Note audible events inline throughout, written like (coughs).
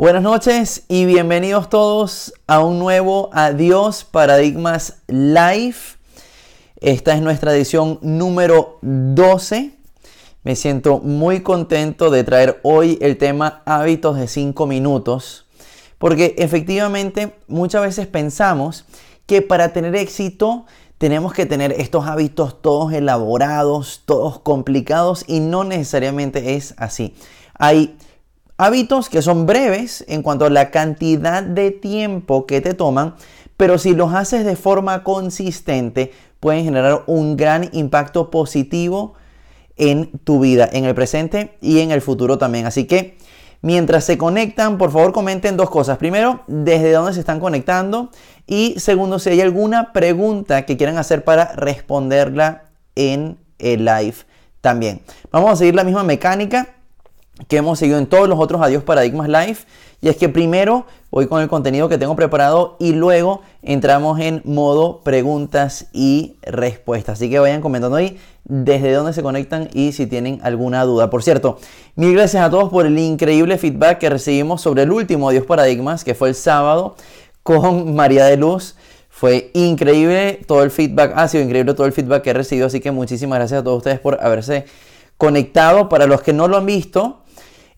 Buenas noches y bienvenidos todos a un nuevo Adiós Paradigmas Live. Esta es nuestra edición número 12. Me siento muy contento de traer hoy el tema hábitos de 5 minutos, porque efectivamente muchas veces pensamos que para tener éxito tenemos que tener estos hábitos todos elaborados, todos complicados y no necesariamente es así. Hay Hábitos que son breves en cuanto a la cantidad de tiempo que te toman, pero si los haces de forma consistente, pueden generar un gran impacto positivo en tu vida, en el presente y en el futuro también. Así que mientras se conectan, por favor comenten dos cosas. Primero, desde dónde se están conectando y segundo, si hay alguna pregunta que quieran hacer para responderla en el live también. Vamos a seguir la misma mecánica que hemos seguido en todos los otros Adiós Paradigmas Live. Y es que primero voy con el contenido que tengo preparado y luego entramos en modo preguntas y respuestas. Así que vayan comentando ahí desde dónde se conectan y si tienen alguna duda. Por cierto, mil gracias a todos por el increíble feedback que recibimos sobre el último Adiós Paradigmas, que fue el sábado con María de Luz. Fue increíble todo el feedback, ha sido increíble todo el feedback que he recibido, así que muchísimas gracias a todos ustedes por haberse conectado. Para los que no lo han visto,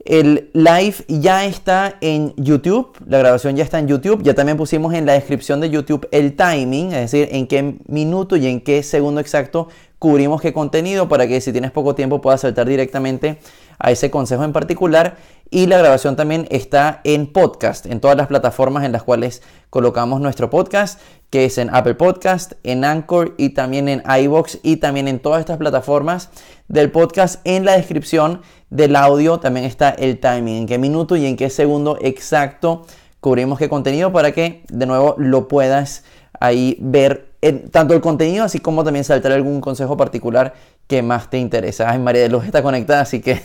el live ya está en YouTube, la grabación ya está en YouTube. Ya también pusimos en la descripción de YouTube el timing, es decir, en qué minuto y en qué segundo exacto cubrimos qué contenido para que si tienes poco tiempo puedas saltar directamente a ese consejo en particular. Y la grabación también está en podcast, en todas las plataformas en las cuales colocamos nuestro podcast, que es en Apple Podcast, en Anchor y también en iBox y también en todas estas plataformas del podcast. En la descripción del audio también está el timing, en qué minuto y en qué segundo exacto cubrimos qué contenido para que de nuevo lo puedas ahí ver tanto el contenido así como también saltar algún consejo particular que más te interesa. Ay, María de Luz está conectada, así que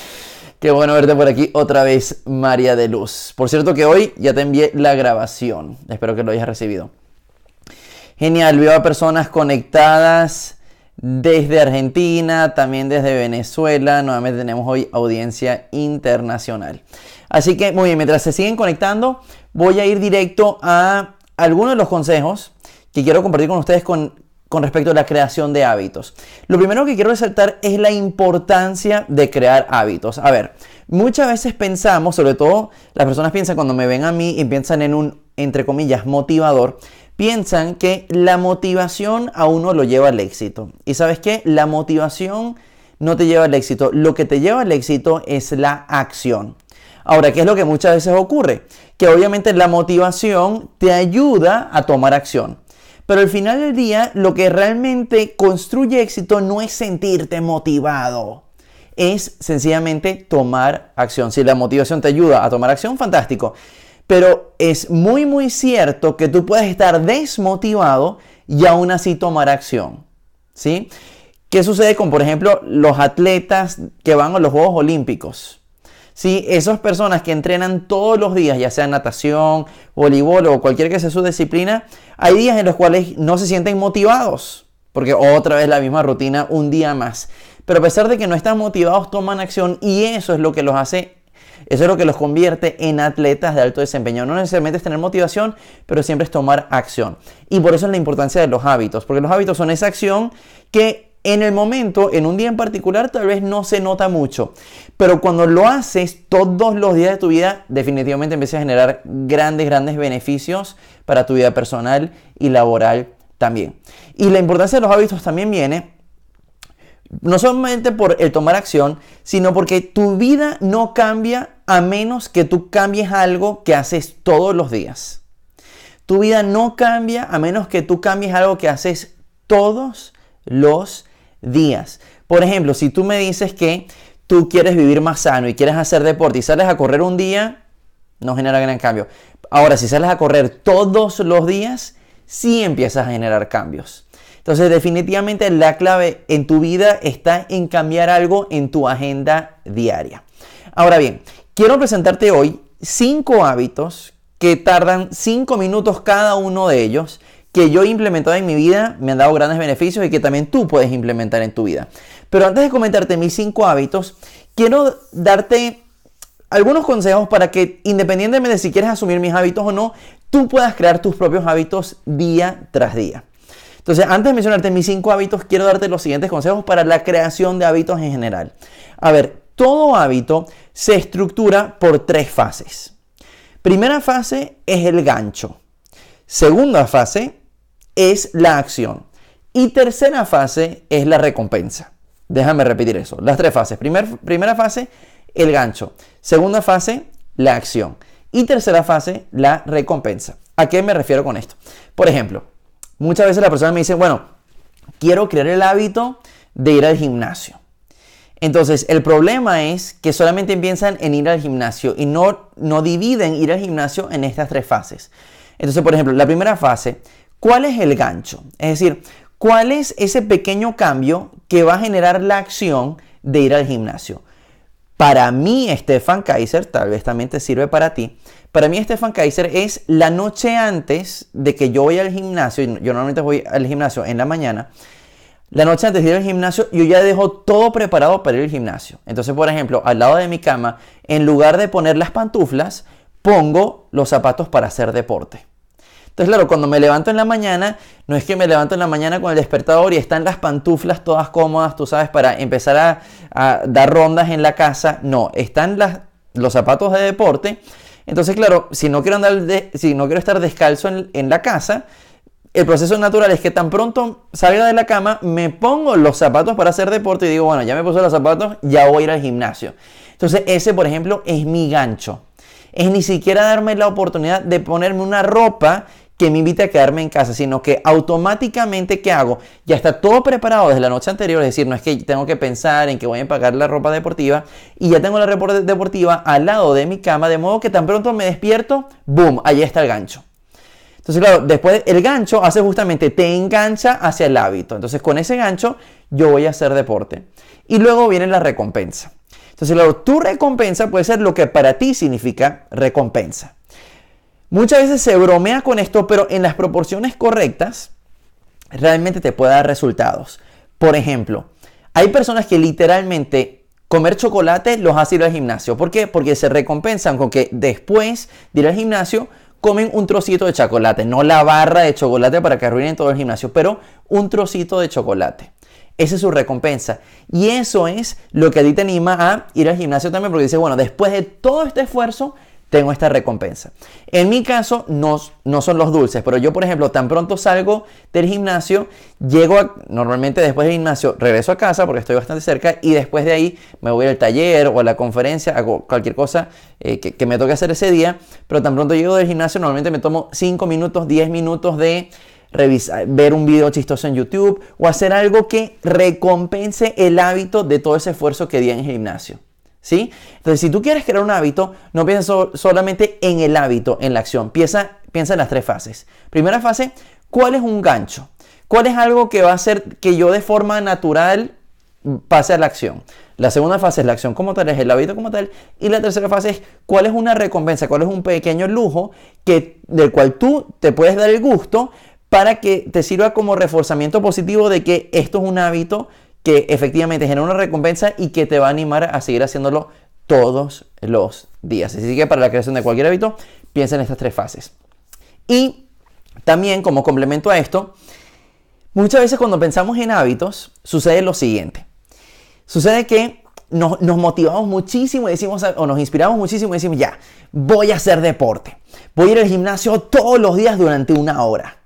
(laughs) qué bueno verte por aquí otra vez, María de Luz. Por cierto que hoy ya te envié la grabación, espero que lo hayas recibido. Genial, veo a personas conectadas desde Argentina, también desde Venezuela. Nuevamente tenemos hoy audiencia internacional. Así que muy bien, mientras se siguen conectando, voy a ir directo a algunos de los consejos que quiero compartir con ustedes con, respecto a la creación de hábitos. Lo primero que quiero resaltar es la importancia de crear hábitos. A ver, muchas veces pensamos, sobre todo las personas piensan cuando me ven a mí y piensan en un, entre comillas, motivador, piensan que la motivación a uno lo lleva al éxito. Y sabes qué? La motivación no te lleva al éxito. Lo que te lleva al éxito es la acción. Ahora, ¿qué es lo que muchas veces ocurre? Que obviamente la motivación te ayuda a tomar acción. Pero al final del día, lo que realmente construye éxito no es sentirte motivado. Es sencillamente tomar acción. Si la motivación te ayuda a tomar acción, fantástico. Pero es muy, muy cierto que tú puedes estar desmotivado y aún así tomar acción. ¿Sí? ¿Qué sucede con, por ejemplo, los atletas que van a los Juegos Olímpicos? ¿Sí? Esas personas que entrenan todos los días, ya sea natación, voleibol o cualquier que sea su disciplina, hay días en los cuales no se sienten motivados, porque otra vez la misma rutina un día más. Pero a pesar de que no están motivados, toman acción y eso es lo que los hace eso es lo que los convierte en atletas de alto desempeño. No necesariamente es tener motivación, pero siempre es tomar acción. Y por eso es la importancia de los hábitos, porque los hábitos son esa acción que en el momento, en un día en particular, tal vez no se nota mucho. Pero cuando lo haces todos los días de tu vida, definitivamente empieza a generar grandes, grandes beneficios para tu vida personal y laboral también. Y la importancia de los hábitos también viene no solamente por el tomar acción, sino porque tu vida no cambia a menos que tú cambies algo que haces todos los días. Tu vida no cambia a menos que tú cambies algo que haces todos los días. Por ejemplo, si tú me dices que tú quieres vivir más sano y quieres hacer deporte y sales a correr un día, no genera gran cambio. Ahora, si sales a correr todos los días, sí empiezas a generar cambios. Entonces definitivamente la clave en tu vida está en cambiar algo en tu agenda diaria. Ahora bien, quiero presentarte hoy cinco hábitos que tardan cinco minutos cada uno de ellos que yo he implementado en mi vida, me han dado grandes beneficios y que también tú puedes implementar en tu vida. Pero antes de comentarte mis cinco hábitos, quiero darte algunos consejos para que independientemente de si quieres asumir mis hábitos o no, tú puedas crear tus propios hábitos día tras día. Entonces, antes de mencionarte mis cinco hábitos, quiero darte los siguientes consejos para la creación de hábitos en general. A ver, todo hábito se estructura por tres fases. Primera fase es el gancho. Segunda fase es la acción. Y tercera fase es la recompensa. Déjame repetir eso. Las tres fases. primera fase, el gancho. Segunda fase, la acción. Y tercera fase, la recompensa. ¿A qué me refiero con esto? Por ejemplo, muchas veces la persona me dice, bueno, quiero crear el hábito de ir al gimnasio. Entonces, el problema es que solamente piensan en ir al gimnasio y no, no dividen ir al gimnasio en estas tres fases. Entonces, por ejemplo, la primera fase, ¿cuál es el gancho? Es decir, ¿cuál es ese pequeño cambio que va a generar la acción de ir al gimnasio? Para mí, Stefan Kaiser, tal vez también te sirve para ti. Para mí, Stefan Kaiser es la noche antes de que yo voy al gimnasio. Yo normalmente voy al gimnasio en la mañana. La noche antes de ir al gimnasio, yo ya dejo todo preparado para ir al gimnasio. Entonces, por ejemplo, al lado de mi cama, en lugar de poner las pantuflas, pongo los zapatos para hacer deporte. Entonces, claro, cuando me levanto en la mañana, no es que me levanto en la mañana con el despertador y están las pantuflas todas cómodas, tú sabes, para empezar a, dar rondas en la casa. No, están los zapatos de deporte. Entonces, claro, si no quiero, andar si no quiero estar descalzo en, en la casa, el proceso natural es que tan pronto salga de la cama, me pongo los zapatos para hacer deporte y digo, bueno, ya me puse los zapatos, ya voy a ir al gimnasio. Entonces, ese, por ejemplo, es mi gancho. Es ni siquiera darme la oportunidad de ponerme una ropa que me invite a quedarme en casa, sino que automáticamente, ¿qué hago? Ya está todo preparado desde la noche anterior, es decir, no es que tengo que pensar en que voy a empacar la ropa deportiva y ya tengo la ropa deportiva al lado de mi cama, de modo que tan pronto me despierto, ¡boom! Ahí está el gancho. Entonces, claro, después el gancho hace justamente, te engancha hacia el hábito. Entonces, con ese gancho yo voy a hacer deporte. Y luego viene la recompensa. Entonces, tu recompensa puede ser lo que para ti significa recompensa. Muchas veces se bromea con esto, pero en las proporciones correctas realmente te puede dar resultados. Por ejemplo, hay personas que literalmente comer chocolate los hace ir al gimnasio. ¿Por qué? Porque se recompensan con que después de ir al gimnasio comen un trocito de chocolate, no la barra de chocolate para que arruinen todo el gimnasio, pero un trocito de chocolate. Esa es su recompensa. Y eso es lo que a ti te anima a ir al gimnasio también, porque dice, bueno, después de todo este esfuerzo, tengo esta recompensa. En mi caso no, no son los dulces, pero yo por ejemplo tan pronto salgo del gimnasio, llego a, normalmente después del gimnasio regreso a casa porque estoy bastante cerca y después de ahí me voy al taller o a la conferencia, hago cualquier cosa eh, que, que, me toque hacer ese día, pero tan pronto llego del gimnasio normalmente me tomo 5 minutos, 10 minutos de revisar, ver un video chistoso en YouTube o hacer algo que recompense el hábito de todo ese esfuerzo que di en el gimnasio. ¿Sí? Entonces, si tú quieres crear un hábito, no pienses solamente en el hábito, en la acción. Piensa, piensa en las tres fases. Primera fase, ¿cuál es un gancho? ¿Cuál es algo que va a hacer que yo de forma natural pase a la acción? La segunda fase es la acción como tal, es el hábito como tal. Y la tercera fase es cuál es una recompensa, cuál es un pequeño lujo que, del cual tú te puedes dar el gusto para que te sirva como reforzamiento positivo de que esto es un hábito que efectivamente genera una recompensa y que te va a animar a seguir haciéndolo todos los días. Así que para la creación de cualquier hábito, piensa en estas tres fases. Y también como complemento a esto, muchas veces cuando pensamos en hábitos, sucede lo siguiente. Sucede que nos, nos, motivamos muchísimo y decimos, o nos inspiramos muchísimo y decimos, ya, voy a hacer deporte. Voy a ir al gimnasio todos los días durante una hora.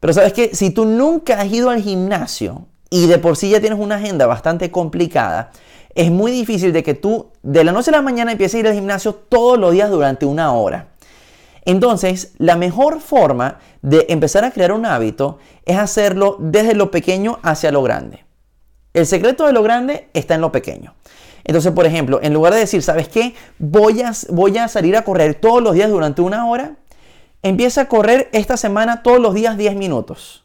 Pero sabes que si tú nunca has ido al gimnasio, y de por sí ya tienes una agenda bastante complicada, es muy difícil de que tú de la noche a la mañana empieces a ir al gimnasio todos los días durante una hora. Entonces, la mejor forma de empezar a crear un hábito es hacerlo desde lo pequeño hacia lo grande. El secreto de lo grande está en lo pequeño. Entonces, por ejemplo, en lugar de decir, ¿sabes qué? Voy a, voy a salir a correr todos los días durante una hora, empieza a correr esta semana todos los días 10 minutos.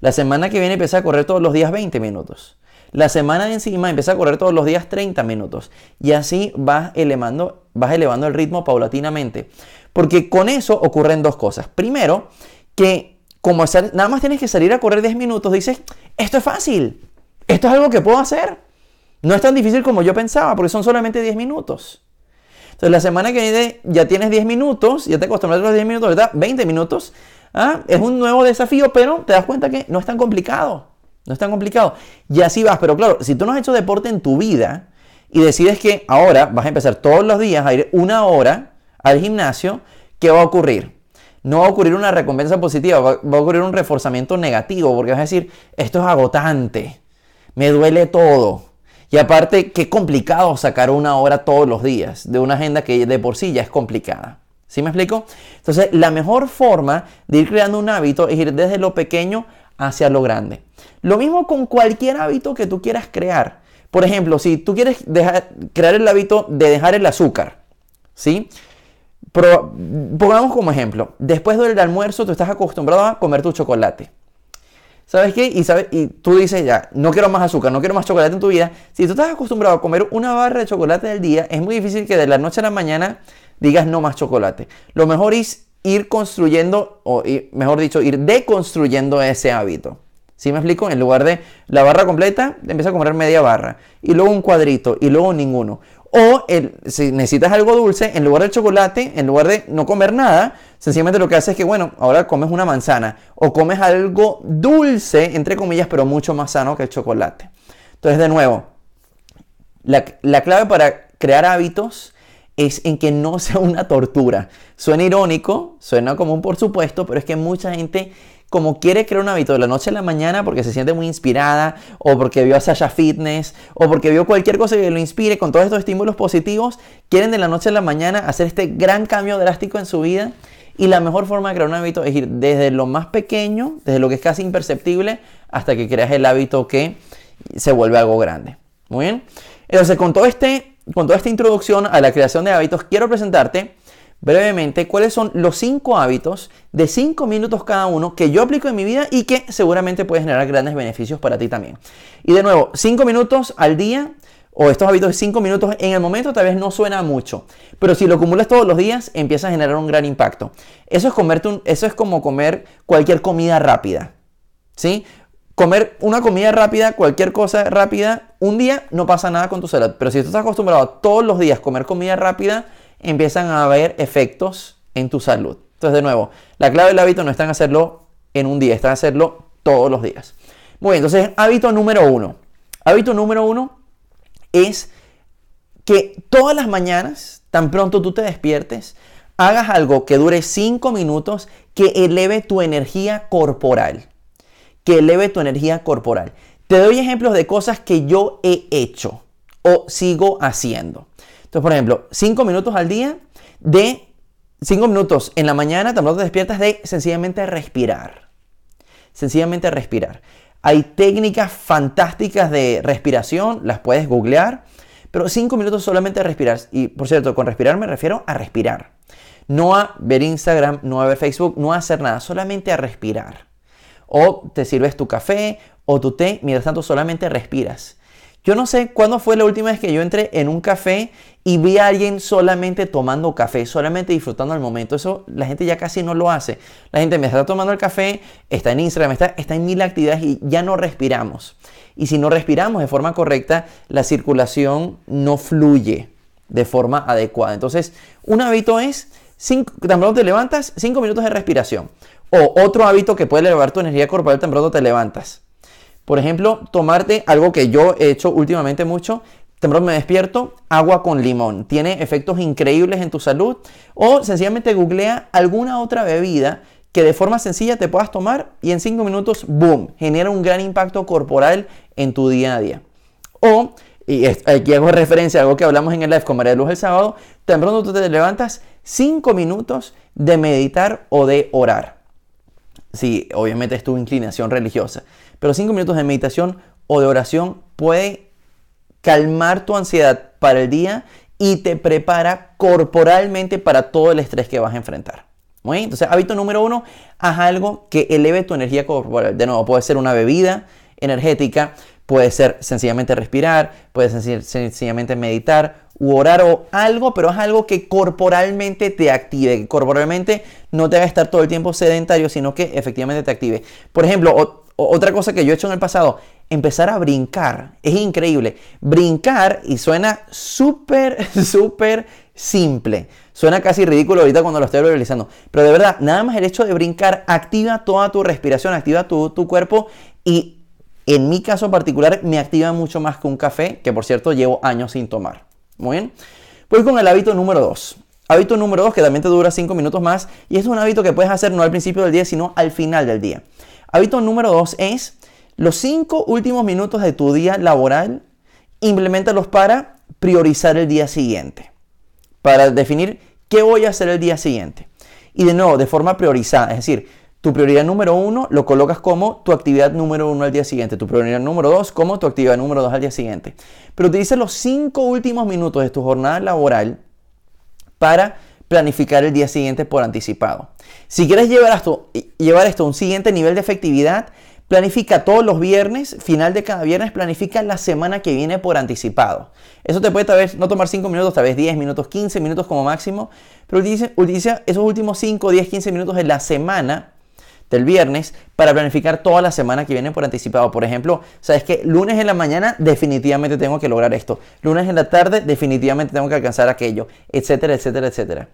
La semana que viene empieza a correr todos los días 20 minutos. La semana de encima empieza a correr todos los días 30 minutos. Y así vas elevando, vas elevando el ritmo paulatinamente. Porque con eso ocurren dos cosas. Primero, que como nada más tienes que salir a correr 10 minutos, dices, esto es fácil. Esto es algo que puedo hacer. No es tan difícil como yo pensaba, porque son solamente 10 minutos. Entonces la semana que viene ya tienes 10 minutos, ya te acostumbraste a los 10 minutos, ¿verdad? 20 minutos. ¿ah? Es un nuevo desafío, pero te das cuenta que no es tan complicado. No es tan complicado. Y así vas. Pero claro, si tú no has hecho deporte en tu vida y decides que ahora vas a empezar todos los días a ir una hora al gimnasio, ¿qué va a ocurrir? No va a ocurrir una recompensa positiva, va, a ocurrir un reforzamiento negativo, porque vas a decir, esto es agotante, me duele todo. Y aparte, qué complicado sacar una hora todos los días de una agenda que de por sí ya es complicada. ¿Sí me explico? Entonces, la mejor forma de ir creando un hábito es ir desde lo pequeño hacia lo grande. Lo mismo con cualquier hábito que tú quieras crear. Por ejemplo, si tú quieres crear el hábito de dejar el azúcar, ¿sí? pongamos como ejemplo, después del almuerzo tú estás acostumbrado a comer tu chocolate. ¿Sabes qué? Y, sabes, y tú dices ya, no quiero más azúcar, no quiero más chocolate en tu vida. Si tú estás acostumbrado a comer una barra de chocolate al día, es muy difícil que de la noche a la mañana digas no más chocolate. Lo mejor es ir construyendo, o mejor dicho, ir deconstruyendo ese hábito. ¿Sí me explico? En lugar de la barra completa, empieza a comer media barra. Y luego un cuadrito. Y luego ninguno. O si necesitas algo dulce, en lugar de chocolate, en lugar de no comer nada, sencillamente lo que haces es que, bueno, ahora comes una manzana o comes algo dulce, entre comillas, pero mucho más sano que el chocolate. Entonces, de nuevo, la, la clave para crear hábitos es en que no sea una tortura. Suena irónico, suena común por supuesto, pero es que mucha gente como quiere crear un hábito de la noche a la mañana porque se siente muy inspirada o porque vio a Sasha Fitness o porque vio cualquier cosa que lo inspire con todos estos estímulos positivos, quieren de la noche a la mañana hacer este gran cambio drástico en su vida y la mejor forma de crear un hábito es ir desde lo más pequeño, desde lo que es casi imperceptible, hasta que creas el hábito que se vuelve algo grande. Muy bien. Entonces, con, todo este, con toda esta introducción a la creación de hábitos, quiero presentarte brevemente cuáles son los cinco hábitos de cinco minutos cada uno que yo aplico en mi vida y que seguramente puede generar grandes beneficios para ti también. Y de nuevo, cinco minutos al día o estos hábitos de cinco minutos en el momento tal vez no suena mucho, pero si lo acumulas todos los días empieza a generar un gran impacto. Eso es, comerte eso es como comer cualquier comida rápida. ¿Sí? Comer una comida rápida, cualquier cosa rápida, un día no pasa nada con tu salud. Pero si tú estás acostumbrado a todos los días comer comida rápida, empiezan a haber efectos en tu salud. Entonces, de nuevo, la clave del hábito no está en hacerlo en un día, está en hacerlo todos los días. Muy bien, entonces, hábito número uno. Hábito número uno es que todas las mañanas, tan pronto tú te despiertes, hagas algo que dure cinco minutos que eleve tu energía corporal. Que eleve tu energía corporal. Te doy ejemplos de cosas que yo he hecho o sigo haciendo. Entonces, por ejemplo, 5 minutos al día de 5 minutos en la mañana, también te despiertas de sencillamente respirar. Sencillamente respirar. Hay técnicas fantásticas de respiración, las puedes googlear, pero 5 minutos solamente de respirar. Y por cierto, con respirar me refiero a respirar. No a ver Instagram, no a ver Facebook, no a hacer nada, solamente a respirar. O te sirves tu café o tu té, mientras tanto solamente respiras. Yo no sé cuándo fue la última vez que yo entré en un café y vi a alguien solamente tomando café, solamente disfrutando el momento. Eso la gente ya casi no lo hace. La gente me está tomando el café, está en Instagram, está, está en mil actividades y ya no respiramos. Y si no respiramos de forma correcta, la circulación no fluye de forma adecuada. Entonces, un hábito es, tan pronto te levantas, 5 minutos de respiración. O otro hábito que puede elevar tu energía corporal tan pronto te levantas. Por ejemplo, tomarte algo que yo he hecho últimamente mucho, temprano me despierto, agua con limón. Tiene efectos increíbles en tu salud. O sencillamente googlea alguna otra bebida que de forma sencilla te puedas tomar y en 5 minutos, boom, genera un gran impacto corporal en tu día a día. O, y aquí hago referencia a algo que hablamos en el live con María Luz el sábado, tan pronto tú te levantas 5 minutos de meditar o de orar. Sí, obviamente es tu inclinación religiosa. Pero cinco minutos de meditación o de oración puede calmar tu ansiedad para el día y te prepara corporalmente para todo el estrés que vas a enfrentar. Muy entonces hábito número uno, haz algo que eleve tu energía corporal. De nuevo, puede ser una bebida energética, puede ser sencillamente respirar, puede ser sencillamente meditar u orar o algo, pero es algo que corporalmente te active, corporalmente no te haga estar todo el tiempo sedentario, sino que efectivamente te active. Por ejemplo, otra cosa que yo he hecho en el pasado, empezar a brincar. Es increíble. Brincar y suena súper, (laughs) súper simple. Suena casi ridículo ahorita cuando lo estoy realizando. Pero de verdad, nada más el hecho de brincar activa toda tu respiración, activa tu, tu cuerpo y en mi caso particular me activa mucho más que un café, que por cierto llevo años sin tomar. Muy bien. Voy con el hábito número 2. Hábito número 2 que también te dura 5 minutos más y es un hábito que puedes hacer no al principio del día, sino al final del día. Hábito número 2 es los 5 últimos minutos de tu día laboral, implementalos para priorizar el día siguiente. Para definir qué voy a hacer el día siguiente. Y de nuevo, de forma priorizada, es decir, tu prioridad número uno lo colocas como tu actividad número uno al día siguiente. Tu prioridad número dos como tu actividad número dos al día siguiente. Pero utiliza los cinco últimos minutos de tu jornada laboral para planificar el día siguiente por anticipado. Si quieres llevar esto, llevar esto a un siguiente nivel de efectividad, planifica todos los viernes, final de cada viernes, planifica la semana que viene por anticipado. Eso te puede tal vez no tomar 5 minutos, tal vez 10 minutos, 15 minutos como máximo, pero utiliza, utiliza esos últimos 5, 10, 15 minutos de la semana del viernes para planificar toda la semana que viene por anticipado. Por ejemplo, sabes que lunes en la mañana definitivamente tengo que lograr esto. Lunes en la tarde definitivamente tengo que alcanzar aquello, etcétera, etcétera, etcétera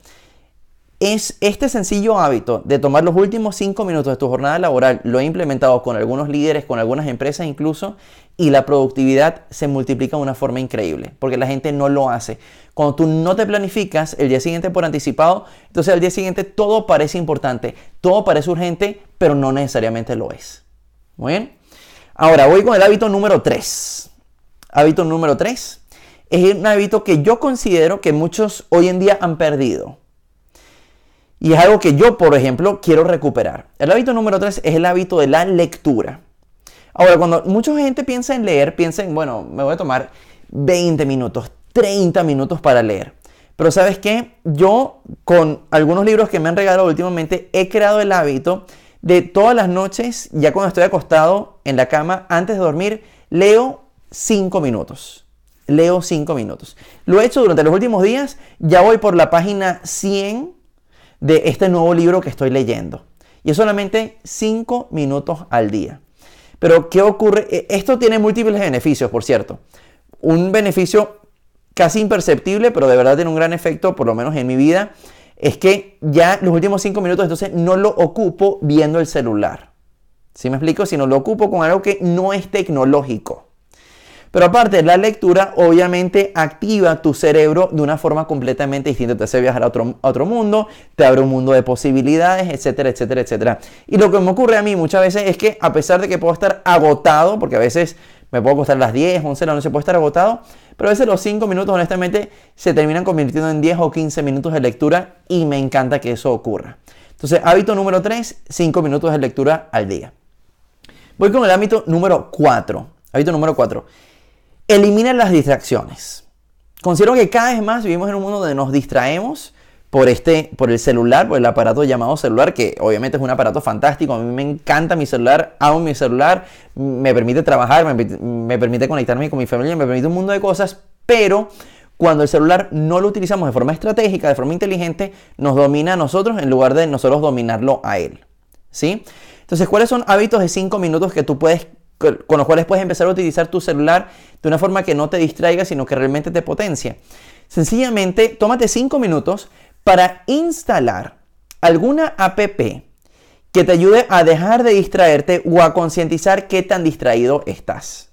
es este sencillo hábito de tomar los últimos cinco minutos de tu jornada laboral, lo he implementado con algunos líderes, con algunas empresas incluso, y la productividad se multiplica de una forma increíble, porque la gente no lo hace. Cuando tú no te planificas el día siguiente por anticipado, entonces al día siguiente todo parece importante, todo parece urgente, pero no necesariamente lo es. Muy bien. Ahora voy con el hábito número 3. Hábito número 3 es un hábito que yo considero que muchos hoy en día han perdido. Y es algo que yo, por ejemplo, quiero recuperar. El hábito número 3 es el hábito de la lectura. Ahora, cuando mucha gente piensa en leer, piensa en, bueno, me voy a tomar 20 minutos, 30 minutos para leer. Pero sabes qué? Yo, con algunos libros que me han regalado últimamente, he creado el hábito de todas las noches, ya cuando estoy acostado en la cama, antes de dormir, leo 5 minutos. Leo 5 minutos. Lo he hecho durante los últimos días, ya voy por la página 100 de este nuevo libro que estoy leyendo. Y es solamente 5 minutos al día. Pero, ¿qué ocurre? E, esto tiene múltiples beneficios, por cierto. Un beneficio casi imperceptible, pero de verdad tiene un gran efecto, por lo menos en mi vida, es que ya los últimos 5 minutos entonces no lo ocupo viendo el celular. ¿Sí me explico? Sino lo ocupo con algo que no es tecnológico. Pero aparte, la lectura obviamente activa tu cerebro de una forma completamente distinta. Te hace viajar a otro, otro mundo, te abre un mundo de posibilidades, etcétera, etcétera, etcétera. Y lo que me ocurre a mí muchas veces es que a pesar de que puedo estar agotado, porque a veces me puedo costar las 10, 11 de la noche, puedo estar agotado, pero a veces los 5 minutos honestamente se terminan convirtiendo en 10 o 15 minutos de lectura y me encanta que eso ocurra. Entonces, hábito número 3, 5 minutos de lectura al día. Voy con el hábito número 4. Hábito número 4 Elimina las distracciones. Considero que cada vez más vivimos en un mundo donde nos distraemos por, este, por el celular, por el aparato llamado celular, que obviamente es un aparato fantástico. A mí me encanta mi celular, amo mi celular, me permite trabajar, me, me permite conectarme con mi familia, me permite un mundo de cosas, pero cuando el celular no lo utilizamos de forma estratégica, de forma inteligente, nos domina a nosotros en lugar de nosotros dominarlo a él. ¿Sí? Entonces, ¿cuáles son hábitos de 5 minutos que tú puedes con los cuales puedes empezar a utilizar tu celular de una forma que no te distraiga, sino que realmente te potencia. Sencillamente, tómate 5 minutos para instalar alguna app que te ayude a dejar de distraerte o a concientizar qué tan distraído estás.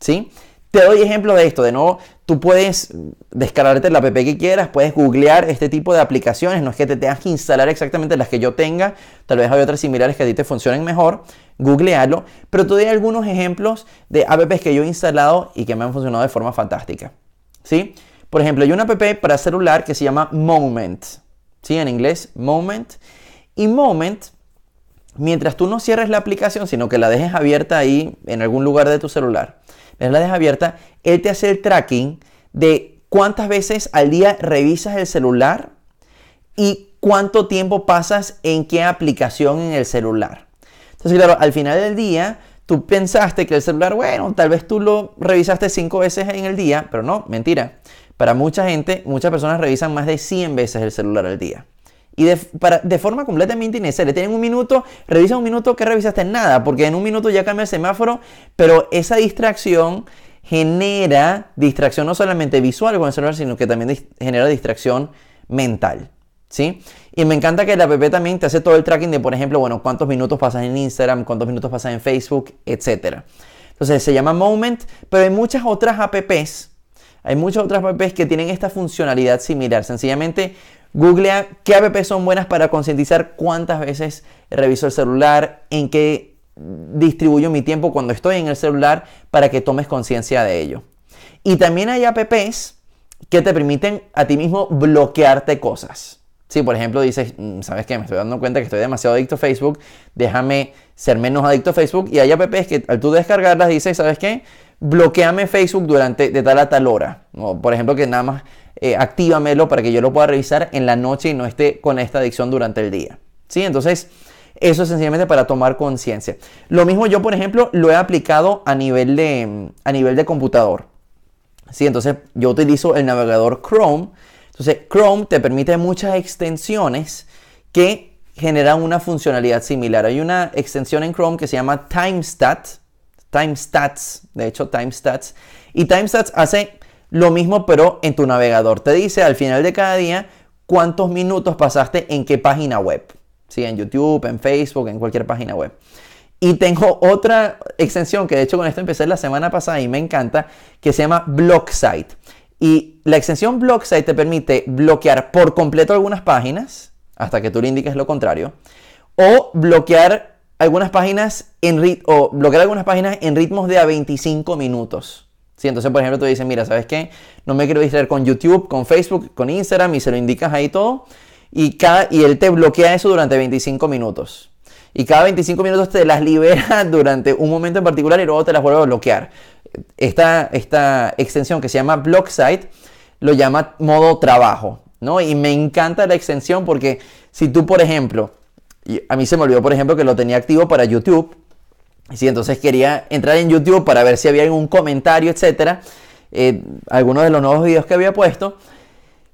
¿Sí? Te doy ejemplo de esto. De nuevo, tú puedes descargarte la app que quieras, puedes googlear este tipo de aplicaciones. No es que te tengas que instalar exactamente las que yo tenga. Tal vez hay otras similares que a ti te funcionen mejor. Googlealo. Pero te doy algunos ejemplos de apps que yo he instalado y que me han funcionado de forma fantástica. ¿Sí? Por ejemplo, hay una app para celular que se llama Moment. ¿Sí? En inglés, Moment. Y Moment mientras tú no cierres la aplicación, sino que la dejes abierta ahí en algún lugar de tu celular, la dejas abierta, él te hace el tracking de cuántas veces al día revisas el celular y cuánto tiempo pasas en qué aplicación en el celular. Entonces, claro, al final del día, tú pensaste que el celular, bueno, tal vez tú lo revisaste cinco veces en el día, pero no, mentira. Para mucha gente, muchas personas revisan más de 100 veces el celular al día. Y de, forma completamente innecesaria. Tienen un minuto, revisa un minuto, que revisaste? Nada, porque en un minuto ya cambia el semáforo, pero esa distracción genera distracción no solamente visual con el celular, sino que también genera distracción mental. ¿Sí? Y me encanta que la app también te hace todo el tracking de, por ejemplo, bueno, cuántos minutos pasas en Instagram, cuántos minutos pasas en Facebook, etc. Entonces se llama Moment, pero hay muchas otras apps, hay muchas otras apps que tienen esta funcionalidad similar. Sencillamente googlea qué apps son buenas para concientizar cuántas veces reviso el celular, en qué distribuyo mi tiempo cuando estoy en el celular para que tomes conciencia de ello. Y también hay apps que te permiten a ti mismo bloquearte cosas. Si por ejemplo dices, mm, ¿sabes qué? Me estoy dando cuenta que estoy demasiado adicto a Facebook, déjame ser menos adicto a Facebook. Y hay apps que al tú descargarlas dices, ¿sabes qué? Bloqueame Facebook durante de tal a tal hora. O, por ejemplo, que nada más eh, actívamelo para que yo lo pueda revisar en la noche y no esté con esta adicción durante el día. ¿Sí? Entonces, eso es sencillamente para tomar conciencia. Lo mismo yo, por ejemplo, lo he aplicado a nivel de, a nivel de computador. ¿Sí? Entonces, yo utilizo el navegador Chrome entonces, Chrome te permite muchas extensiones que generan una funcionalidad similar. Hay una extensión en Chrome que se llama TimeStat, TimeStats, de hecho TimeStats, y TimeStats hace lo mismo pero en tu navegador. Te dice al final de cada día cuántos minutos pasaste en qué página web. ¿Sí? En YouTube, en Facebook, en cualquier página web. Y tengo otra extensión que de hecho con esto empecé la semana pasada y me encanta, que se llama BlockSite. Y la extensión BlockSite te permite bloquear por completo algunas páginas, hasta que tú le indiques lo contrario, o bloquear algunas páginas en, o bloquear algunas páginas en ritmos de a 25 minutos. ¿Sí? Entonces, por ejemplo, tú dices, mira, ¿sabes qué? No me quiero distraer con YouTube, con Facebook, con Instagram y se lo indicas ahí todo. Y, cada, y él te bloquea eso durante 25 minutos. Y cada 25 minutos te las libera (laughs) durante un momento en particular y luego te las vuelve a bloquear esta, esta extensión que se llama BlockSite lo llama modo trabajo, ¿no? Y me encanta la extensión porque si tú, por ejemplo, a mí se me olvidó, por ejemplo, que lo tenía activo para YouTube, si entonces quería entrar en YouTube para ver si había algún comentario, etcétera, eh, algunos de los nuevos videos que había puesto,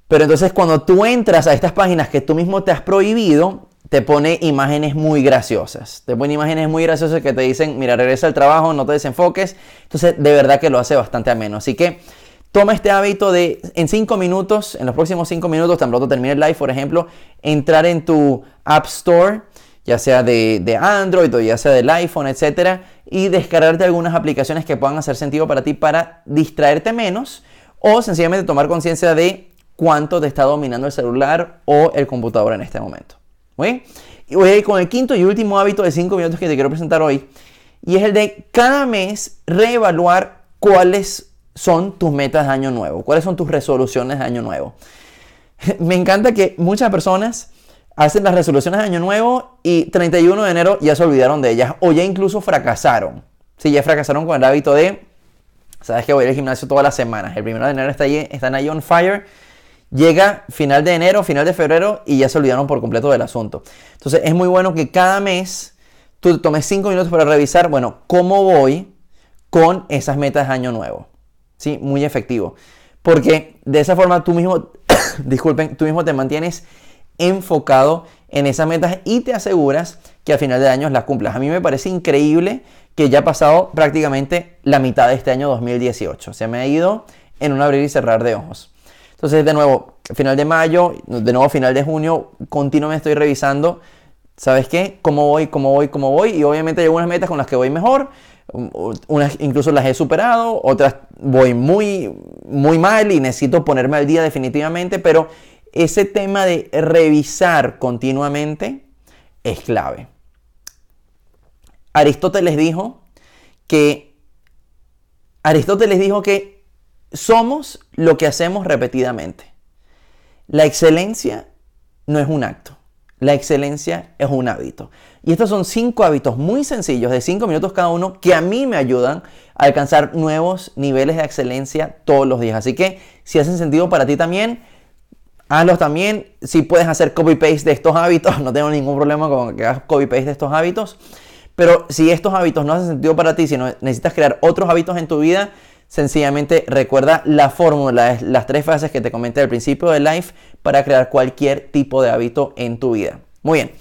pero entonces cuando tú entras a estas páginas que tú mismo te has prohibido, te pone imágenes muy graciosas. Te pone imágenes muy graciosas que te dicen, mira, regresa al trabajo, no te desenfoques. Entonces, de verdad que lo hace bastante ameno. Así que toma este hábito de en 5 minutos, en los próximos 5 minutos, tan pronto termine el live, por ejemplo, entrar en tu App Store, ya sea de, de Android o ya sea del iPhone, etcétera, y descargarte algunas aplicaciones que puedan hacer sentido para ti para distraerte menos o sencillamente tomar conciencia de cuánto te está dominando el celular o el computador en este momento. Y voy a ir con el quinto y último hábito de 5 minutos que te quiero presentar hoy. Y es el de cada mes reevaluar cuáles son tus metas de año nuevo, cuáles son tus resoluciones de año nuevo. (laughs) Me encanta que muchas personas hacen las resoluciones de año nuevo y 31 de enero ya se olvidaron de ellas o ya incluso fracasaron. Sí, ya fracasaron con el hábito de, sabes que voy al gimnasio todas las semanas. El primero de enero está ahí, están ahí on fire Llega final de enero, final de febrero y ya se olvidaron por completo del asunto. Entonces es muy bueno que cada mes tú tomes 5 minutos para revisar, bueno, cómo voy con esas metas de año nuevo. ¿Sí? Muy efectivo. Porque de esa forma tú mismo, (coughs) disculpen, tú mismo te mantienes enfocado en esas metas y te aseguras que al final de año las cumplas. A mí me parece increíble que ya ha pasado prácticamente la mitad de este año 2018. Se me ha ido en un abrir y cerrar de ojos. Entonces, de nuevo, final de mayo, de nuevo final de junio, continuamente estoy revisando, ¿sabes qué? ¿Cómo voy, cómo voy, cómo voy? Y obviamente hay algunas metas con las que voy mejor, unas incluso las he superado, otras voy muy, muy mal y necesito ponerme al día definitivamente, pero ese tema de revisar continuamente es clave. Aristóteles dijo que Aristóteles dijo que somos lo que hacemos repetidamente. La excelencia no es un acto, la excelencia es un hábito. Y estos son cinco hábitos muy sencillos, de cinco minutos cada uno, que a mí me ayudan a alcanzar nuevos niveles de excelencia todos los días. Así que si hacen sentido para ti también, hazlos también. Si puedes hacer copy-paste de estos hábitos, (laughs) no tengo ningún problema con que hagas copy-paste de estos hábitos. Pero si estos hábitos no hacen sentido para ti, si necesitas crear otros hábitos en tu vida, Sencillamente recuerda la fórmula, las tres fases que te comenté al principio del live para crear cualquier tipo de hábito en tu vida. Muy bien.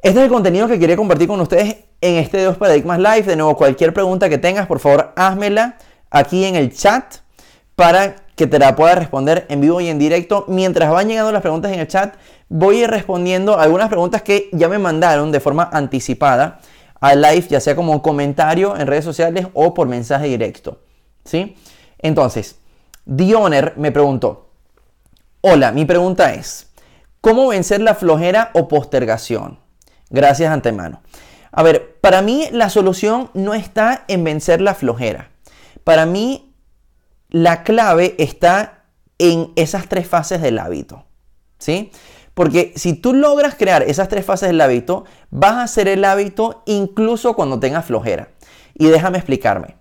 Este es el contenido que quería compartir con ustedes en este Dos Paradigmas Live. De nuevo, cualquier pregunta que tengas, por favor, házmela aquí en el chat para que te la pueda responder en vivo y en directo. Mientras van llegando las preguntas en el chat, voy a ir respondiendo algunas preguntas que ya me mandaron de forma anticipada al live, ya sea como comentario en redes sociales o por mensaje directo. ¿Sí? Entonces, Dioner me preguntó, hola, mi pregunta es, ¿cómo vencer la flojera o postergación? Gracias antemano. A ver, para mí la solución no está en vencer la flojera. Para mí la clave está en esas tres fases del hábito. ¿Sí? Porque si tú logras crear esas tres fases del hábito, vas a hacer el hábito incluso cuando tengas flojera. Y déjame explicarme.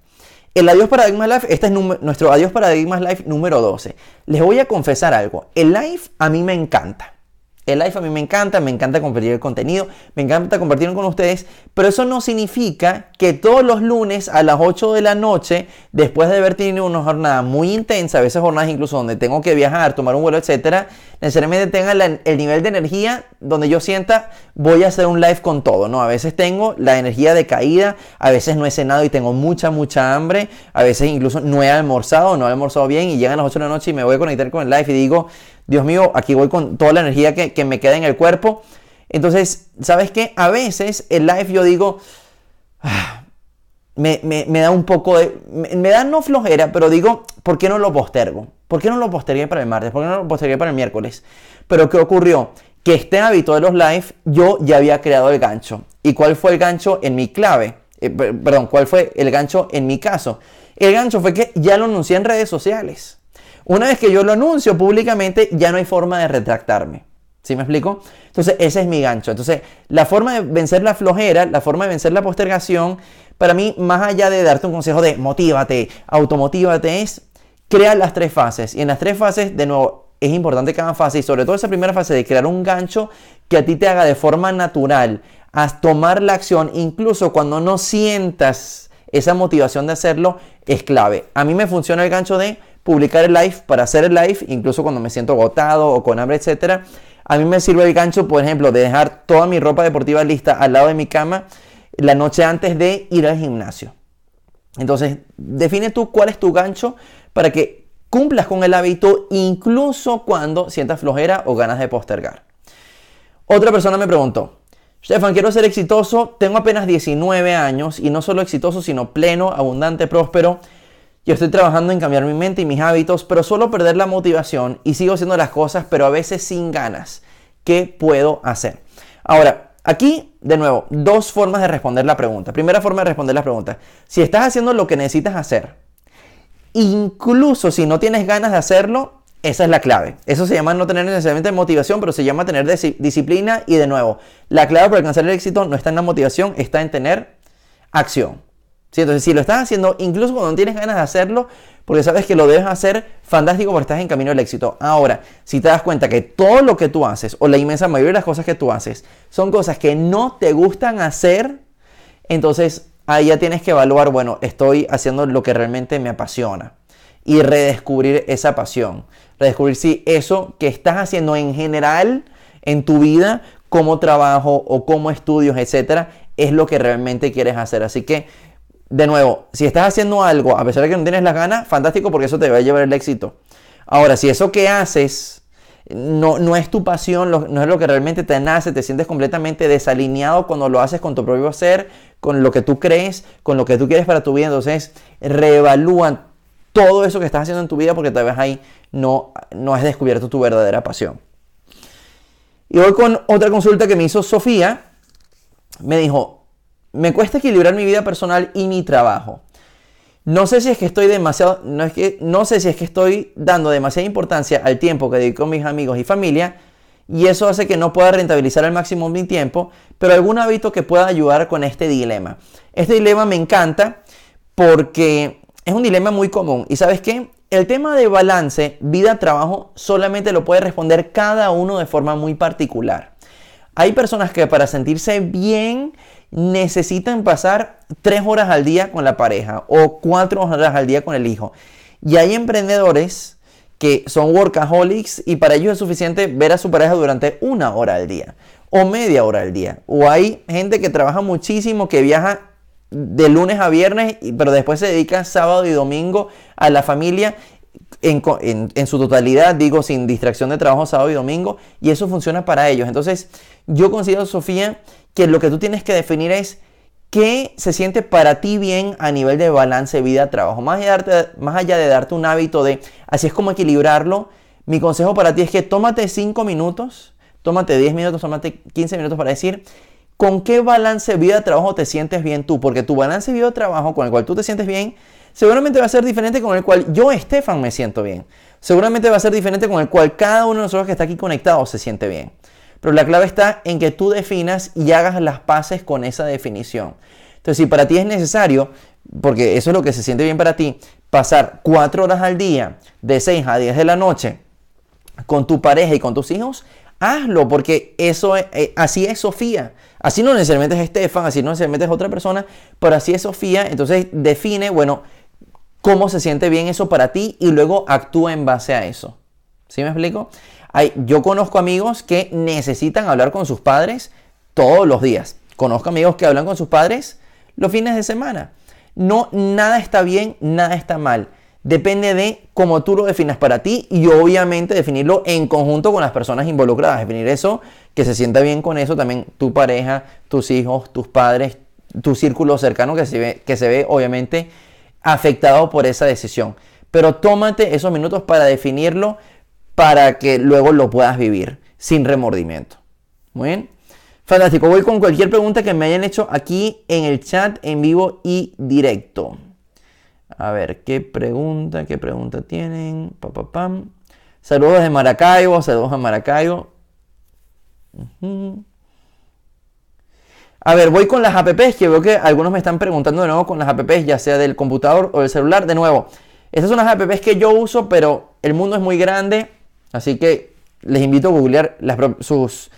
El Adiós Paradigmas Life, este es nuestro Adiós Paradigmas Life número 12. Les voy a confesar algo. El live a mí me encanta. El live a mí me encanta, me encanta compartir el contenido, me encanta compartirlo con ustedes, pero eso no significa que todos los lunes a las 8 de la noche, después de haber tenido una jornada muy intensa, a veces jornadas incluso donde tengo que viajar, tomar un vuelo, etcétera, necesariamente tenga el nivel de energía donde yo sienta voy a hacer un live con todo, ¿no? A veces tengo la energía de caída, a veces no he cenado y tengo mucha, mucha hambre, a veces incluso no he almorzado, no he almorzado bien y llegan las 8 de la noche y me voy a conectar con el live y digo, Dios mío, aquí voy con toda la energía que, me queda en el cuerpo. Entonces, ¿sabes qué? A veces el live yo digo, ah, me, da un poco de, me, da no flojera, pero digo, ¿por qué no lo postergo? ¿Por qué no lo postergué para el martes? ¿Por qué no lo postergué para el miércoles? Pero ¿qué ocurrió? Que este hábito de los live, yo ya había creado el gancho. ¿Y cuál fue el gancho en mi clave? Eh, perdón, ¿cuál fue el gancho en mi caso? El gancho fue que ya lo anuncié en redes sociales. Una vez que yo lo anuncio públicamente, ya no hay forma de retractarme. ¿Sí me explico? Entonces, ese es mi gancho. Entonces, la forma de vencer la flojera, la forma de vencer la postergación, para mí, más allá de darte un consejo de motívate, automotívate, es crear las tres fases. Y en las tres fases, de nuevo, es importante cada fase y sobre todo esa primera fase de crear un gancho que a ti te haga de forma natural a tomar la acción, incluso cuando no sientas esa motivación de hacerlo, es clave. A mí me funciona el gancho de publicar el live para hacer el live, incluso cuando me siento agotado o con hambre, etc. A mí me sirve el gancho, por ejemplo, de dejar toda mi ropa deportiva lista al lado de mi cama la noche antes de ir al gimnasio. Entonces, define tú cuál es tu gancho para que cumplas con el hábito incluso cuando sientas flojera o ganas de postergar. Otra persona me preguntó, Stefan, quiero ser exitoso, tengo apenas 19 años y no solo exitoso, sino pleno, abundante, próspero. Yo estoy trabajando en cambiar mi mente y mis hábitos, pero suelo perder la motivación y sigo haciendo las cosas, pero a veces sin ganas. ¿Qué puedo hacer? Ahora, aquí, de nuevo, dos formas de responder la pregunta. Primera forma de responder la pregunta. Si estás haciendo lo que necesitas hacer, incluso si no tienes ganas de hacerlo, esa es la clave. Eso se llama no tener necesariamente motivación, pero se llama tener disciplina. Y de nuevo, la clave para alcanzar el éxito no está en la motivación, está en tener acción. Entonces, si lo estás haciendo, incluso cuando no tienes ganas de hacerlo, porque sabes que lo debes hacer, fantástico porque estás en camino al éxito. Ahora, si te das cuenta que todo lo que tú haces, o la inmensa mayoría de las cosas que tú haces, son cosas que no te gustan hacer, entonces ahí ya tienes que evaluar, bueno, estoy haciendo lo que realmente me apasiona. Y redescubrir esa pasión. Redescubrir si eso que estás haciendo en general en tu vida, como trabajo o como estudios, etcétera, es lo que realmente quieres hacer. Así que de nuevo, si estás haciendo algo a pesar de que no tienes las ganas, fantástico porque eso te va a llevar el éxito. Ahora, si eso que haces no, no es tu pasión, no es lo que realmente te nace, te sientes completamente desalineado cuando lo haces con tu propio ser, con lo que tú crees, con lo que tú quieres para tu vida, entonces reevalúa todo eso que estás haciendo en tu vida porque tal vez ahí no, no has descubierto tu verdadera pasión. Y hoy con otra consulta que me hizo Sofía, me dijo, me cuesta equilibrar mi vida personal y mi trabajo. No sé si es que estoy demasiado, no, es que, no sé si es que estoy dando demasiada importancia al tiempo que dedico a mis amigos y familia y eso hace que no pueda rentabilizar al máximo mi tiempo, pero algún hábito que pueda ayudar con este dilema. Este dilema me encanta porque es un dilema muy común y sabes qué? El tema de balance vida-trabajo solamente lo puede responder cada uno de forma muy particular. Hay personas que para sentirse bien necesitan pasar tres horas al día con la pareja o cuatro horas al día con el hijo. Y hay emprendedores que son workaholics y para ellos es suficiente ver a su pareja durante una hora al día o media hora al día. O hay gente que trabaja muchísimo, que viaja de lunes a viernes, pero después se dedica sábado y domingo a la familia en, su totalidad, digo, sin distracción de trabajo sábado y domingo, y eso funciona para ellos. Entonces, yo considero, Sofía, que lo que tú tienes que definir es qué se siente para ti bien a nivel de balance vida-trabajo. Más, más allá de darte un hábito de, así es como equilibrarlo, mi consejo para ti es que tómate 5 minutos, tómate 10 minutos, tómate 15 minutos para decir, ¿con qué balance vida-trabajo te sientes bien tú? Porque tu balance vida-trabajo con el cual tú te sientes bien, seguramente va a ser diferente con el cual yo, Estefan, me siento bien. Seguramente va a ser diferente con el cual cada uno de nosotros que está aquí conectado se siente bien. Pero la clave está en que tú definas y hagas las paces con esa definición. Entonces, si para ti es necesario, porque eso es lo que se siente bien para ti, pasar cuatro horas al día, de 6 a 10 de la noche, con tu pareja y con tus hijos, hazlo, porque eso eh, así es Sofía. Así no necesariamente es Estefan, así no necesariamente es otra persona, pero así es Sofía. Entonces define, bueno, cómo se siente bien eso para ti y luego actúa en base a eso. ¿Sí me explico? Hay, yo conozco amigos que necesitan hablar con sus padres todos los días. Conozco amigos que hablan con sus padres los fines de semana. No, nada está bien, nada está mal. Depende de cómo tú lo definas para ti y obviamente definirlo en conjunto con las personas involucradas. Definir eso, que se sienta bien con eso también tu pareja, tus hijos, tus padres, tu círculo cercano que se ve, que se ve obviamente afectado por esa decisión. Pero tómate esos minutos para definirlo para que luego lo puedas vivir sin remordimiento. Muy bien. Fantástico. Voy con cualquier pregunta que me hayan hecho aquí en el chat en vivo y directo. A ver, ¿qué pregunta? ¿Qué pregunta tienen? pam. Saludos de Maracaibo, saludos a Maracaibo. A ver, voy con las apps, que veo que algunos me están preguntando de nuevo con las apps, ya sea del computador o del celular. De nuevo, estas son las apps que yo uso, pero el mundo es muy grande, así que les invito a googlear sus,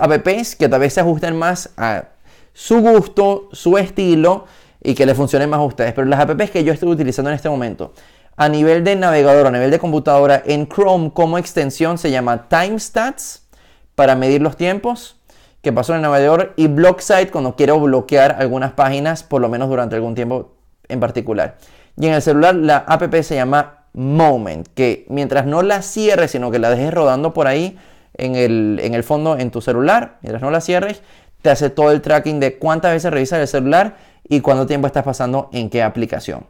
apps que tal vez se ajusten más a su gusto, su estilo y que les funcionen más a ustedes. Pero las apps que yo estoy utilizando en este momento, a nivel de navegador, a nivel de computadora, en Chrome como extensión se llama TimeStats para medir los tiempos que pasó en el navegador y BlockSite cuando quiero bloquear algunas páginas, por lo menos durante algún tiempo en particular. Y en el celular la app se llama Moment, que mientras no la cierres, sino que la dejes rodando por ahí en el, en el fondo en tu celular, mientras no la cierres, te hace todo el tracking de cuántas veces revisas el celular y cuánto tiempo estás pasando en qué aplicación.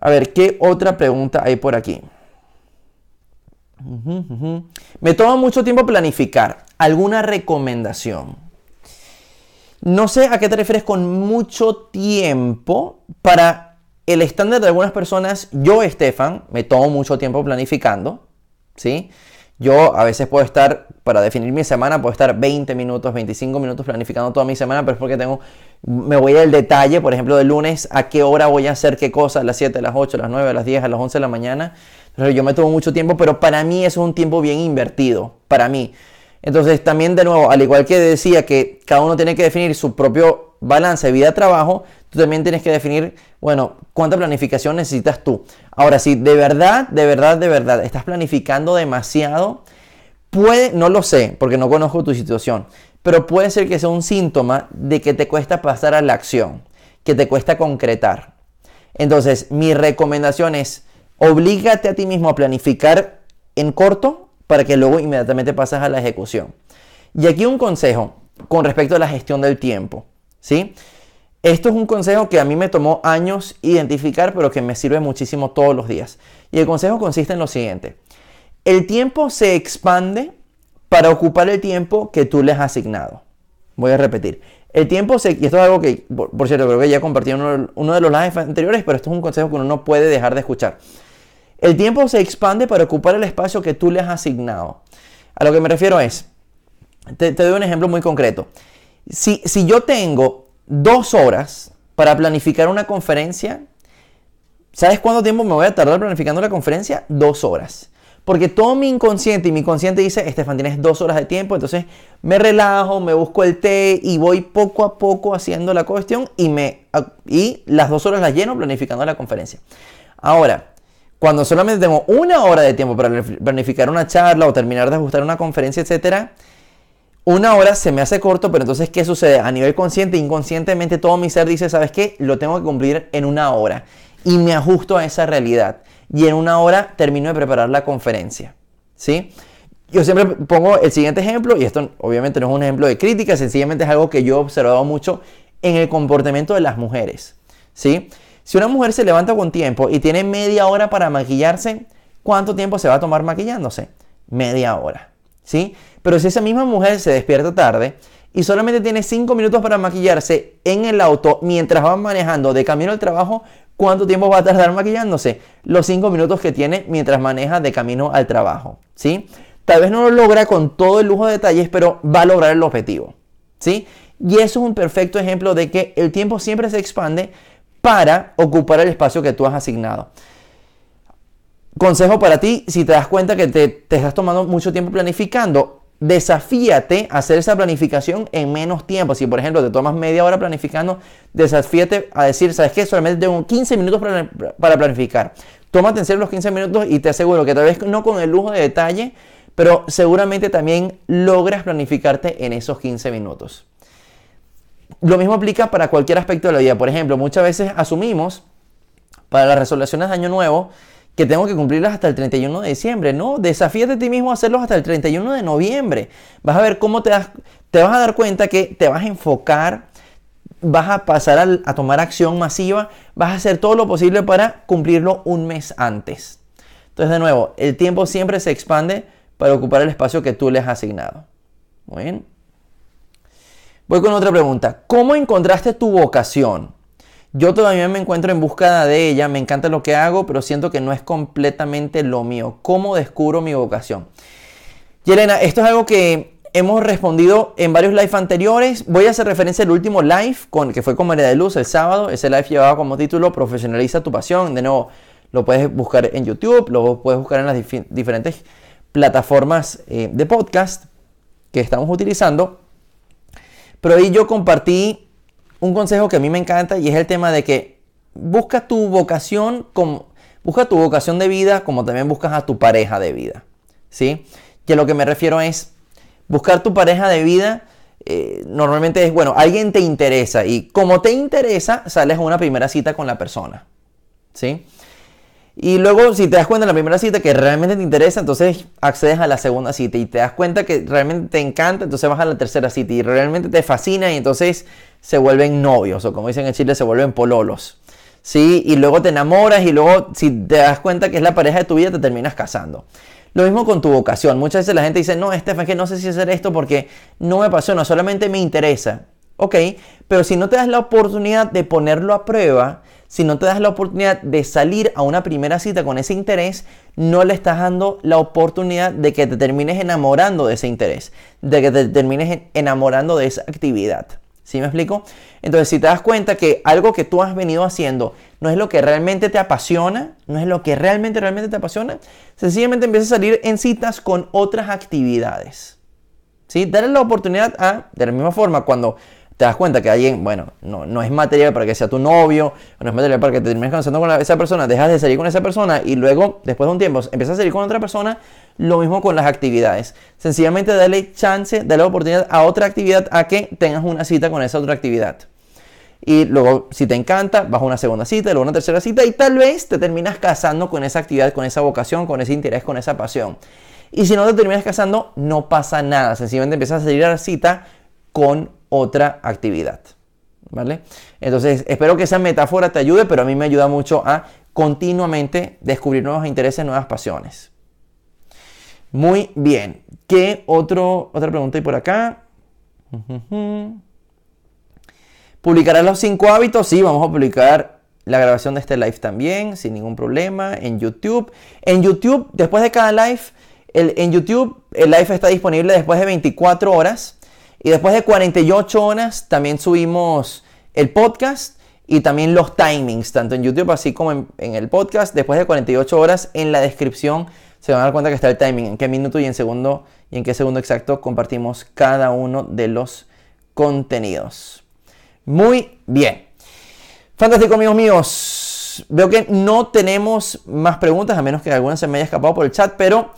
A ver, ¿qué otra pregunta hay por aquí? Me toma mucho tiempo planificar. ¿Alguna recomendación? No sé a qué te refieres con mucho tiempo. Para el estándar de algunas personas, yo, Estefan, me tomo mucho tiempo planificando. ¿Sí? Yo a veces puedo estar, para definir mi semana, puedo estar 20 minutos, 25 minutos planificando toda mi semana, pero es porque tengo, me voy al detalle, por ejemplo, de lunes a qué hora voy a hacer qué cosa, a las 7, a las 8, a las 9, a las 10, a las 11 de la mañana. Yo me tomo mucho tiempo, pero para mí eso es un tiempo bien invertido, para mí. Entonces también de nuevo, al igual que decía que cada uno tiene que definir su propio balance vida-trabajo, tú también tienes que definir, bueno, cuánta planificación necesitas tú. Ahora, si de verdad, de verdad, de verdad estás planificando demasiado, puede, no lo sé, porque no conozco tu situación, pero puede ser que sea un síntoma de que te cuesta pasar a la acción, que te cuesta concretar. Entonces, mi recomendación es, Oblígate a ti mismo a planificar en corto para que luego inmediatamente pases a la ejecución. Y aquí un consejo con respecto a la gestión del tiempo. ¿Sí? Esto es un consejo que a mí me tomó años identificar, pero que me sirve muchísimo todos los días. Y el consejo consiste en lo siguiente. El tiempo se expande para ocupar el tiempo que tú les has asignado. Voy a repetir. El tiempo se... Y esto es algo que, por, cierto, creo que ya compartí en uno, de los lives anteriores, pero esto es un consejo que uno no puede dejar de escuchar. El tiempo se expande para ocupar el espacio que tú le has asignado. A lo que me refiero es, te, doy un ejemplo muy concreto. Si, si yo tengo dos horas para planificar una conferencia, ¿sabes cuánto tiempo me voy a tardar planificando la conferencia? Dos horas. Porque todo mi inconsciente y mi consciente dice, Estefan, tienes dos horas de tiempo, entonces me relajo, me busco el té y voy poco a poco haciendo la cuestión y, me, y las dos horas las lleno planificando la conferencia. Ahora, cuando solamente tengo una hora de tiempo para planificar una charla o terminar de ajustar una conferencia, etcétera, una hora se me hace corto, pero entonces, ¿qué sucede? A nivel consciente, inconscientemente, todo mi ser dice, ¿sabes qué? Lo tengo que cumplir en una hora. Y me ajusto a esa realidad. Y en una hora termino de preparar la conferencia. ¿Sí? Yo siempre pongo el siguiente ejemplo, y esto obviamente no es un ejemplo de crítica, sencillamente es algo que yo he observado mucho en el comportamiento de las mujeres. ¿Sí? Si una mujer se levanta con tiempo y tiene media hora para maquillarse, ¿cuánto tiempo se va a tomar maquillándose? Media hora. ¿Sí? Pero si esa misma mujer se despierta tarde y solamente tiene 5 minutos para maquillarse en el auto mientras va manejando de camino al trabajo, ¿cuánto tiempo va a tardar maquillándose? Los 5 minutos que tiene mientras maneja de camino al trabajo, ¿sí? Tal vez no lo logra con todo el lujo de detalles, pero va a lograr el objetivo, ¿sí? Y eso es un perfecto ejemplo de que el tiempo siempre se expande para ocupar el espacio que tú has asignado. Consejo para ti, si te das cuenta que te, estás tomando mucho tiempo planificando, desafíate a hacer esa planificación en menos tiempo. Si, por ejemplo, te tomas media hora planificando, desafíate a decir, ¿sabes qué? Solamente tengo 15 minutos para, planificar. Tómate en serio los 15 minutos y te aseguro que tal vez no con el lujo de detalle, pero seguramente también logras planificarte en esos 15 minutos. Lo mismo aplica para cualquier aspecto de la vida. Por ejemplo, muchas veces asumimos para las resoluciones de Año Nuevo, que tengo que cumplirlas hasta el 31 de diciembre. No, desafíate a ti mismo a hacerlos hasta el 31 de noviembre. Vas a ver cómo te, das, te vas a dar cuenta que te vas a enfocar, vas a pasar a, a tomar acción masiva, vas a hacer todo lo posible para cumplirlo un mes antes. Entonces, de nuevo, el tiempo siempre se expande para ocupar el espacio que tú le has asignado. Muy bien. Voy con otra pregunta. ¿Cómo encontraste tu vocación? Yo todavía me encuentro en búsqueda de ella, me encanta lo que hago, pero siento que no es completamente lo mío. ¿Cómo descubro mi vocación? Yelena, esto es algo que hemos respondido en varios live anteriores. Voy a hacer referencia al último live con, que fue con María de Luz el sábado. Ese live llevaba como título Profesionaliza tu pasión. De nuevo, lo puedes buscar en YouTube, lo puedes buscar en las diferentes plataformas eh, de podcast que estamos utilizando. Pero ahí yo compartí un consejo que a mí me encanta y es el tema de que busca tu vocación busca tu vocación de vida como también buscas a tu pareja de vida, ¿sí? Y a lo que me refiero es buscar tu pareja de vida eh, normalmente es bueno, alguien te interesa y como te interesa sales a una primera cita con la persona, ¿sí? Y luego, si te das cuenta en la primera cita que realmente te interesa, entonces accedes a la segunda cita y te das cuenta que realmente te encanta, entonces vas a la tercera cita y realmente te fascina y entonces se vuelven novios o como dicen en Chile, se vuelven pololos. ¿Sí? Y luego te enamoras y luego si te das cuenta que es la pareja de tu vida, te terminas casando. Lo mismo con tu vocación. Muchas veces la gente dice, no, Estefan, que no sé si hacer esto porque no me apasiona, solamente me interesa. Ok, pero si no te das la oportunidad de ponerlo a prueba, si no te das la oportunidad de salir a una primera cita con ese interés, no le estás dando la oportunidad de que te termines enamorando de ese interés, de que te termines enamorando de esa actividad. ¿Sí me explico? Entonces, si te das cuenta que algo que tú has venido haciendo no es lo que realmente te apasiona, no es lo que realmente, realmente te apasiona, sencillamente empiezas a salir en citas con otras actividades. ¿Sí? Darle la oportunidad a, de la misma forma, cuando te das cuenta que alguien, bueno, no, no es material para que sea tu novio, no es material para que te termines conociendo con esa persona, dejas de salir con esa persona y luego, después de un tiempo, empiezas a salir con otra persona, lo mismo con las actividades. Sencillamente dale chance, dale oportunidad a otra actividad a que tengas una cita con esa otra actividad. Y luego, si te encanta, vas a una segunda cita, luego una tercera cita y tal vez te terminas casando con esa actividad, con esa vocación, con ese interés, con esa pasión. Y si no te terminas casando, no pasa nada. Sencillamente empiezas a salir a la cita con otra actividad. ¿Vale? Entonces, espero que esa metáfora te ayude, pero a mí me ayuda mucho a continuamente descubrir nuevos intereses, nuevas pasiones. Muy bien. ¿Qué otro, otra pregunta hay por acá? ¿Publicarás los cinco hábitos? Sí, vamos a publicar la grabación de este live también, sin ningún problema, en YouTube. En YouTube, después de cada live, en YouTube, el live está disponible después de 24 horas. Y después de 48 horas también subimos el podcast y también los timings, tanto en YouTube así como en, el podcast. Después de 48 horas en la descripción se van a dar cuenta que está el timing, en qué minuto y en segundo y en qué segundo exacto compartimos cada uno de los contenidos. Muy bien. Fantástico, amigos míos. Veo que no tenemos más preguntas, a menos que alguna se me haya escapado por el chat, pero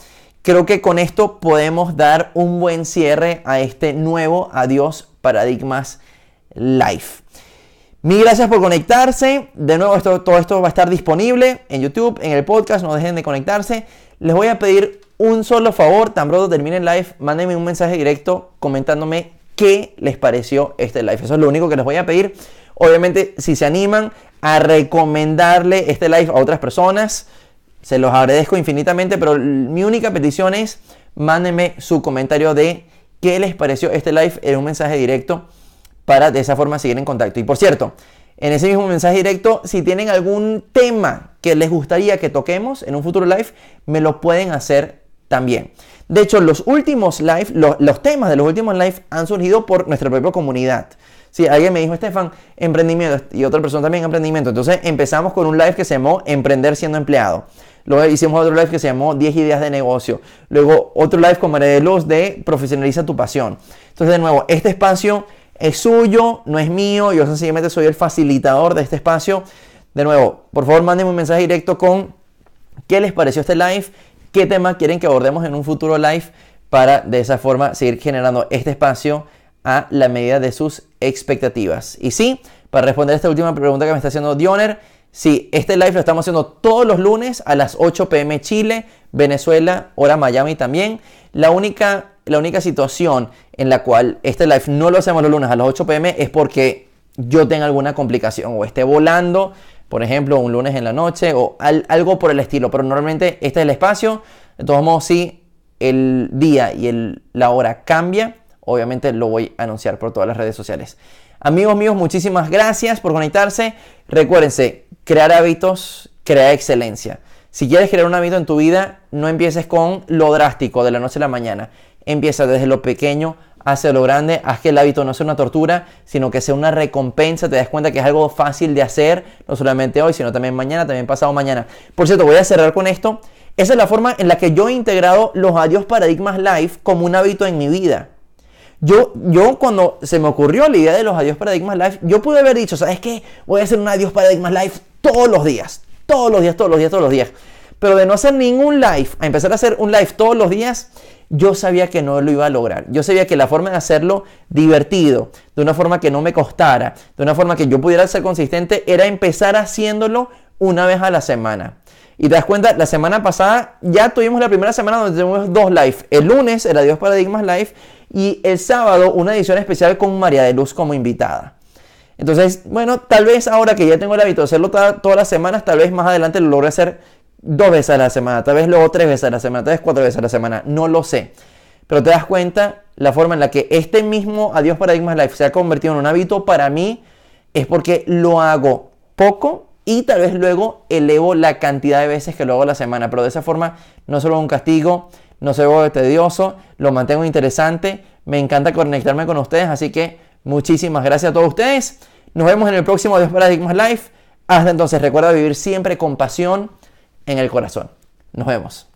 creo que con esto podemos dar un buen cierre a este nuevo Adiós Paradigmas Life. Mil gracias por conectarse. De nuevo, esto, todo esto va a estar disponible en YouTube, en el podcast. No dejen de conectarse. Les voy a pedir un solo favor. Tan pronto termine el live, mándenme un mensaje directo comentándome qué les pareció este live. Eso es lo único que les voy a pedir. Obviamente, si se animan a recomendarle este live a otras personas, se los agradezco infinitamente. Pero mi única petición es mándenme su comentario de qué les pareció este live en un mensaje directo para de esa forma seguir en contacto. Y por cierto, en ese mismo mensaje directo, si tienen algún tema que les gustaría que toquemos en un futuro live, me lo pueden hacer también. De hecho, los últimos live, los, temas de los últimos live han surgido por nuestra propia comunidad. Si alguien me dijo, Estefan, emprendimiento, y otra persona también emprendimiento. Entonces empezamos con un live que se llamó Emprender siendo empleado. Luego hicimos otro live que se llamó 10 ideas de negocio. Luego otro live con María de Luz de Profesionaliza tu pasión. Entonces, de nuevo, este espacio es suyo, no es mío, yo sencillamente soy el facilitador de este espacio. De nuevo, por favor mándenme un mensaje directo con qué les pareció este live, qué tema quieren que abordemos en un futuro live para de esa forma seguir generando este espacio a la medida de sus expectativas. Y sí, para responder a esta última pregunta que me está haciendo Dioner, sí, este live lo estamos haciendo todos los lunes a las 8 pm Chile, Venezuela, hora Miami también. La única la única situación en la cual este live no lo hacemos los lunes a las 8 pm es porque yo tenga alguna complicación o esté volando, por ejemplo, un lunes en la noche o algo por el estilo. Pero normalmente este es el espacio. De todos modos, si el día y la hora cambia, obviamente lo voy a anunciar por todas las redes sociales. Amigos míos, muchísimas gracias por conectarse. Recuérdense, crear hábitos crea excelencia. Si quieres crear un hábito en tu vida, no empieces con lo drástico de la noche a la mañana. Empieza desde lo pequeño hacia lo grande, haz que el hábito no sea una tortura, sino que sea una recompensa, te das cuenta que es algo fácil de hacer, no solamente hoy, sino también mañana, también pasado mañana. Por cierto, voy a cerrar con esto. Esa es la forma en la que yo he integrado los adiós paradigmas live como un hábito en mi vida. Yo, yo cuando se me ocurrió la idea de los adiós paradigmas live, yo pude haber dicho, ¿sabes qué? Voy a hacer un adiós paradigmas live todos los días, todos los días, todos los días, todos los días. Pero de no hacer ningún live, a empezar a hacer un live todos los días, yo sabía que no lo iba a lograr. Yo sabía que la forma de hacerlo divertido, de una forma que no me costara, de una forma que yo pudiera ser consistente, era empezar haciéndolo una vez a la semana. Y te das cuenta, la semana pasada ya tuvimos la primera semana donde tuvimos dos live. El lunes era Dios Paradigmas Live y el sábado una edición especial con María de Luz como invitada. Entonces, bueno, tal vez ahora que ya tengo el hábito de hacerlo todas las semanas, tal vez más adelante lo logre hacer dos veces a la semana, tal vez luego tres veces a la semana, tal vez cuatro veces a la semana, no lo sé. Pero te das cuenta la forma en la que este mismo Adiós Paradigmas Life se ha convertido en un hábito para mí es porque lo hago poco y tal vez luego elevo la cantidad de veces que lo hago a la semana. Pero de esa forma no solo un castigo, no se vuelve tedioso, lo mantengo interesante. Me encanta conectarme con ustedes, así que muchísimas gracias a todos ustedes. Nos vemos en el próximo Adiós Paradigmas Life. Hasta entonces, recuerda vivir siempre con pasión en el corazón. Nos vemos.